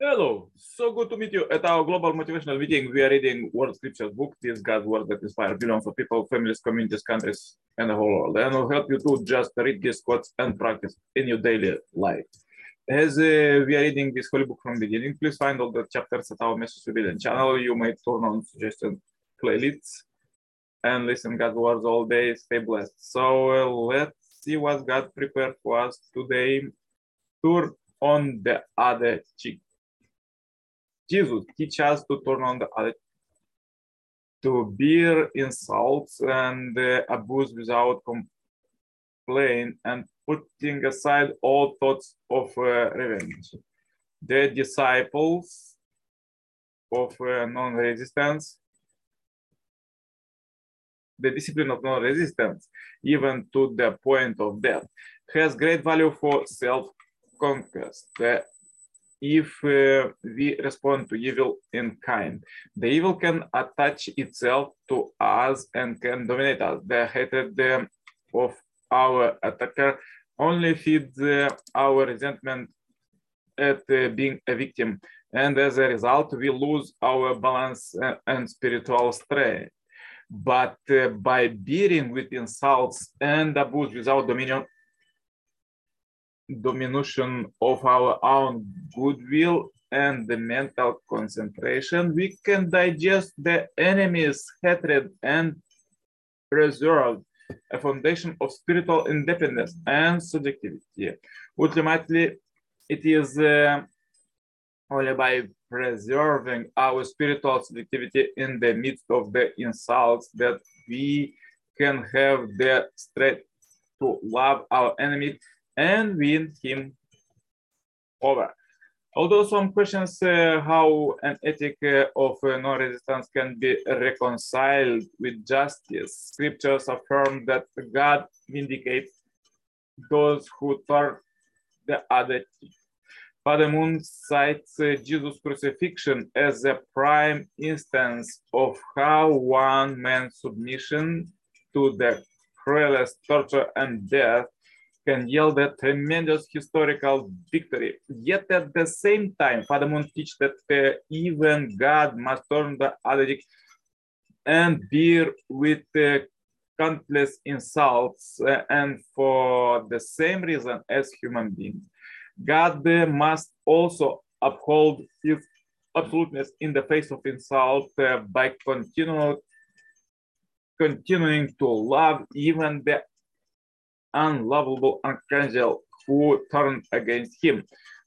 Hello, so good to meet you at our global motivational meeting. We are reading World Scriptures book, this God's word that inspires billions of people, families, communities, countries, and the whole world. And will help you to just read these quotes and practice in your daily life. As uh, we are reading this holy book from the beginning, please find all the chapters at our Message Obedient channel. You may turn on suggested playlists and listen God's words all day. Stay blessed. So uh, let's see what God prepared for us today. Turn on the other cheek. Jesus teach us to turn on the other, to bear insults and uh, abuse without complaint and putting aside all thoughts of uh, revenge. The disciples of uh, non-resistance, the discipline of non-resistance, even to the point of death, has great value for self-conquest. The if uh, we respond to evil in kind. The evil can attach itself to us and can dominate us. The hatred uh, of our attacker only feeds uh, our resentment at uh, being a victim. And as a result, we lose our balance uh, and spiritual strength. But uh, by bearing with insults and abuse without dominion, diminution of our own goodwill and the mental concentration, we can digest the enemy's hatred and preserve a foundation of spiritual independence and subjectivity. Ultimately, it is uh, only by preserving our spiritual subjectivity in the midst of the insults that we can have the strength to love our enemy and win him over. Although some questions uh, how an ethic uh, of uh, non-resistance can be reconciled with justice, scriptures affirm that God vindicates those who turn the other cheek. Father Moon cites uh, Jesus' crucifixion as a prime instance of how one man's submission to the cruelest torture and death can yield a tremendous historical victory. Yet at the same time, Father Moon teaches that uh, even God must turn the other cheek and bear with uh, countless insults, uh, and for the same reason as human beings. God uh, must also uphold his absoluteness in the face of insult uh, by continual, continuing to love even the unlovable archangel who turned against him.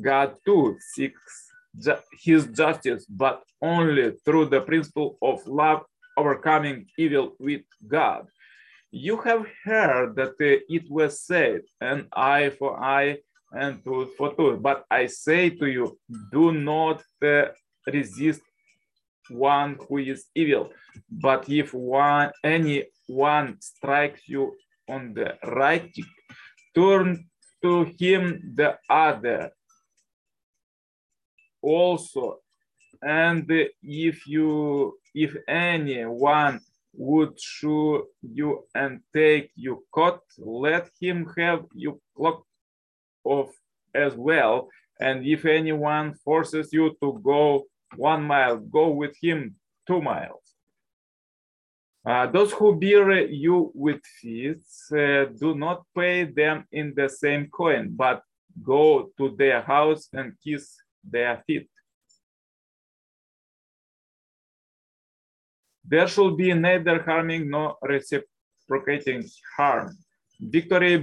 God too seeks ju his justice, but only through the principle of love overcoming evil with God. You have heard that uh, it was said, an eye for eye and tooth for tooth. But I say to you, do not uh, resist one who is evil. But if one any one strikes you on the right turn to him the other also. And if you, if anyone would show you and take you coat, let him have you cloak off as well. And if anyone forces you to go one mile, go with him two miles. Uh, those who bear you with feasts, uh, do not pay them in the same coin, but go to their house and kiss their feet. There should be neither harming nor reciprocating harm. Victory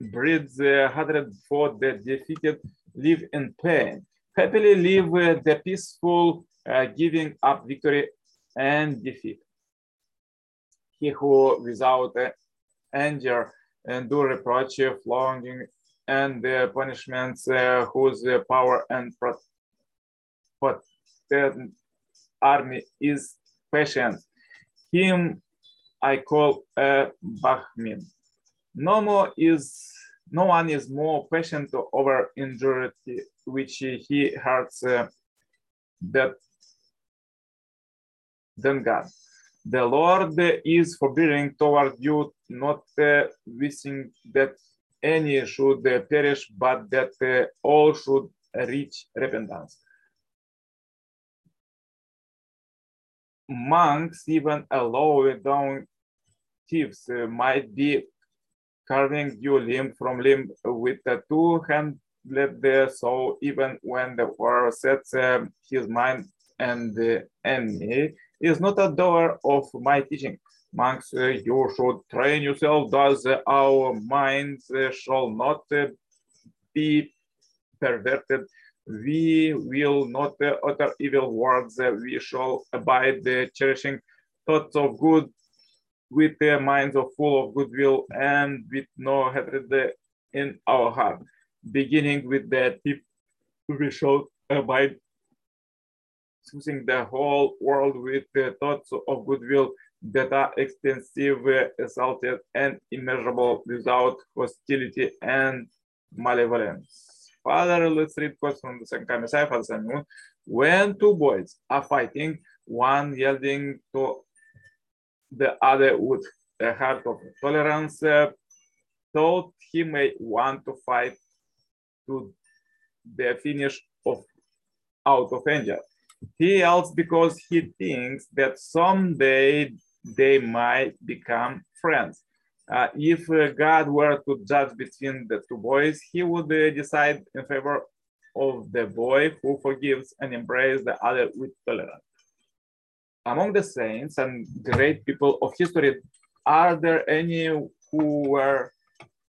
breeds a hundred for the defeated live in pain. Happily live the peaceful uh, giving up victory and defeat he who without anger endure reproach, flogging, and the punishments uh, whose power and potent army is patient. Him I call a Brahmin. No more is no one is more patient over injury which he hurts uh, that than God the Lord is forbearing toward you, not uh, wishing that any should perish, but that uh, all should reach repentance. Monks even allow down thieves uh, might be carving you limb from limb with a two-handed so even when the war sets uh, his mind and the enemy is not a door of my teaching. Monks, uh, you should train yourself, thus our minds uh, shall not uh, be perverted. We will not utter evil words. we shall abide cherishing thoughts of good with the minds full of goodwill and with no hatred in our heart. Beginning with the tip, we shall abide choosing the whole world with the thoughts of goodwill that are extensive, exalted, and immeasurable without hostility and malevolence. Father, let's read quotes from the second Messiah, Father Samuel. When two boys are fighting, one yielding to the other with a heart of tolerance, uh, thought he may want to fight to the finish of out of anger. He yells because he thinks that someday they might become friends. Uh, if uh, God were to judge between the two boys, he would uh, decide in favor of the boy who forgives and embraces the other with tolerance. Among the saints and great people of history, are there any who were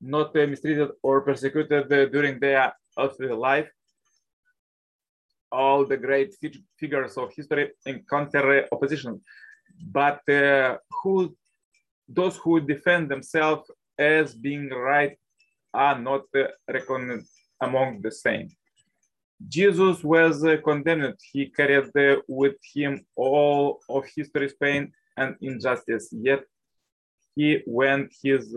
not uh, mistreated or persecuted uh, during their earthly life? All the great figures of history encounter opposition but uh, who those who defend themselves as being right are not uh, reckoned among the same. Jesus was uh, condemned. He carried with him all of history's pain and injustice, yet he went his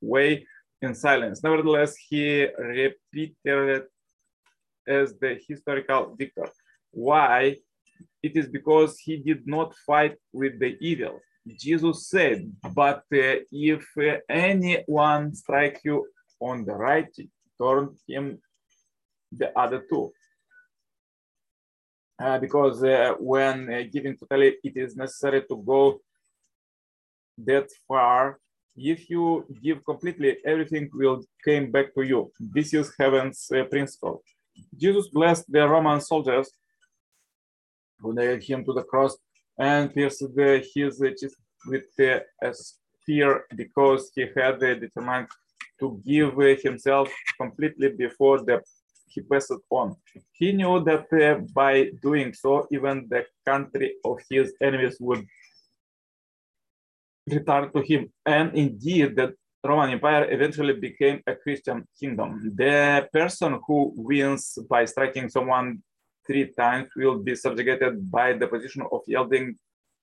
way in silence. Nevertheless, he repeated as the historical victor. Why? it is because he did not fight with the evil. Jesus said, but uh, if uh, anyone strike you on the right, turn him the other two. Uh, because uh, when uh, giving totally, it is necessary to go that far. If you give completely, everything will come back to you. This is heaven's uh, principle. Jesus blessed the Roman soldiers who nailed him to the cross and pierced his chest with a spear because he had determined to give himself completely before the he passed on. He knew that uh, by doing so, even the country of his enemies would return to him. And indeed, the Roman Empire eventually became a Christian kingdom. The person who wins by striking someone three times will be subjugated by the position of yielding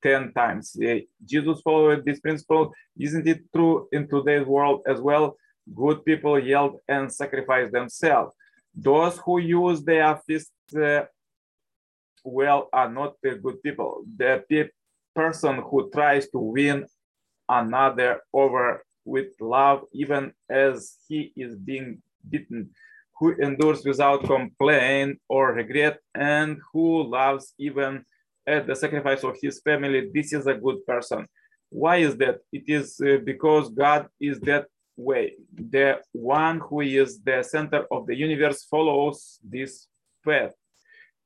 10 times. Jesus followed this principle. Isn't it true in today's world as well? Good people yield and sacrifice themselves. Those who use their fists uh, well are not good people. The pe person who tries to win another over with love, even as he is being beaten, who endures without complaint or regret, and who loves even at the sacrifice of his family. This is a good person. Why is that? It is uh, because God is that way. The one who is the center of the universe follows this path.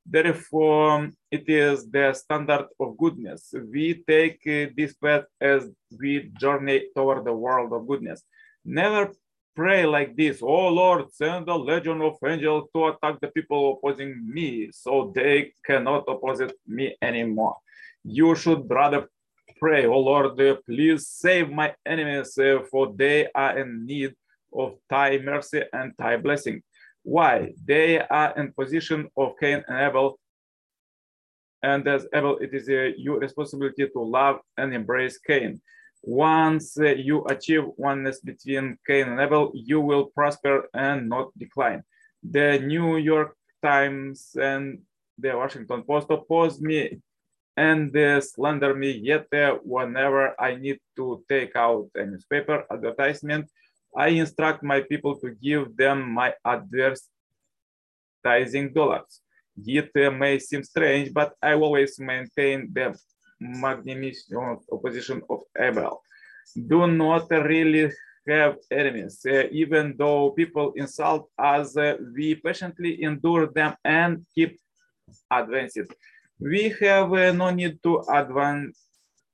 Therefore, it is the standard of goodness. We take uh, this path as we journey toward the world of goodness. Never pray like this, Oh Lord, send a legion of angels to attack the people opposing me so they cannot oppose me anymore. You should rather pray, Oh Lord, please save my enemies, uh, for they are in need of thy mercy and thy blessing. Why? They are in position of Cain and Abel. And as Abel, it is uh, your responsibility to love and embrace Cain. Once uh, you achieve oneness between Cain and Abel, you will prosper and not decline. The New York Times and the Washington Post oppose me and uh, slander me, yet uh, whenever I need to take out a newspaper advertisement, I instruct my people to give them my advertising dollars. It may seem strange, but I always maintain the magnanimous opposition of Abel. Do not really have enemies. Uh, even though people insult us, uh, we patiently endure them and keep advancing. We have uh, no need to advance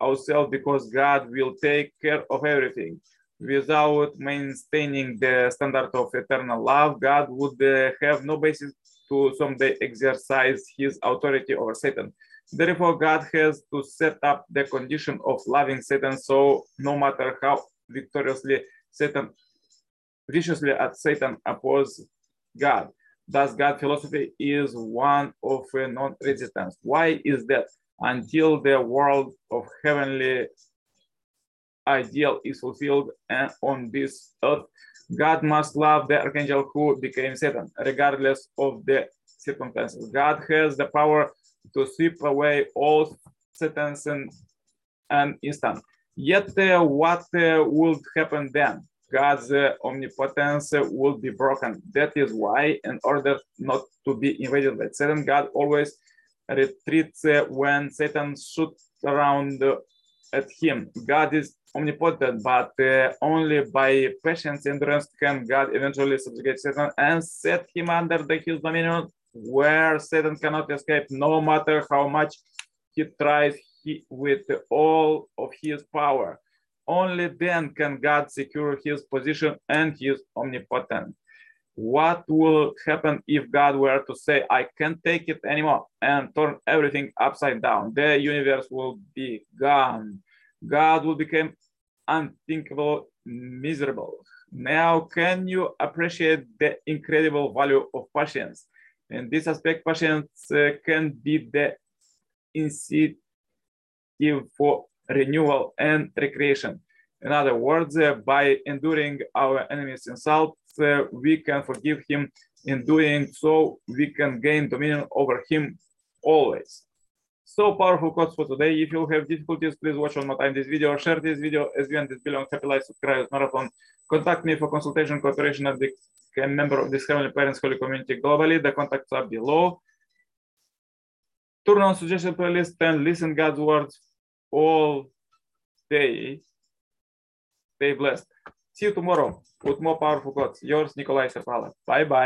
ourselves because God will take care of everything. Without maintaining the standard of eternal love, God would uh, have no basis to someday exercise his authority over Satan. Therefore, God has to set up the condition of loving Satan so no matter how victoriously Satan viciously at Satan oppose God. Thus, God philosophy is one of non-resistance. Why is that? Until the world of heavenly ideal is fulfilled on this earth, God must love the archangel who became Satan, regardless of the circumstances. God has the power to sweep away all Satan's and an instant. Yet uh, what uh, would happen then? God's uh, omnipotence will be broken. That is why, in order not to be invaded by Satan, God always retreats uh, when Satan shoots around at him. God is omnipotent, but uh, only by patience and endurance can God eventually subjugate Satan and set him under the, his dominion, where Satan cannot escape, no matter how much he tries he, with all of his power. Only then can God secure his position and his omnipotence. What will happen if God were to say, I can't take it anymore and turn everything upside down? The universe will be gone. God will become unthinkable, miserable. Now, can you appreciate the incredible value of patience? In this aspect, patience uh, can be the incentive for renewal and recreation. In other words, uh, by enduring our enemy's insults, uh, Uh, we can forgive him. In doing so, we can gain dominion over him always. So powerful quotes for today. If you have difficulties, please watch one more time this video, or share this video as you and this belong happy life subscribe marathon. Contact me for consultation, cooperation, and a member of this Heavenly Parents Holy Community globally. The contacts are below. Turn on suggestion playlist and listen God's words all day. Stay blessed. See you tomorrow with more powerful quotes. Yours, Nikolai Serpala. Bye bye.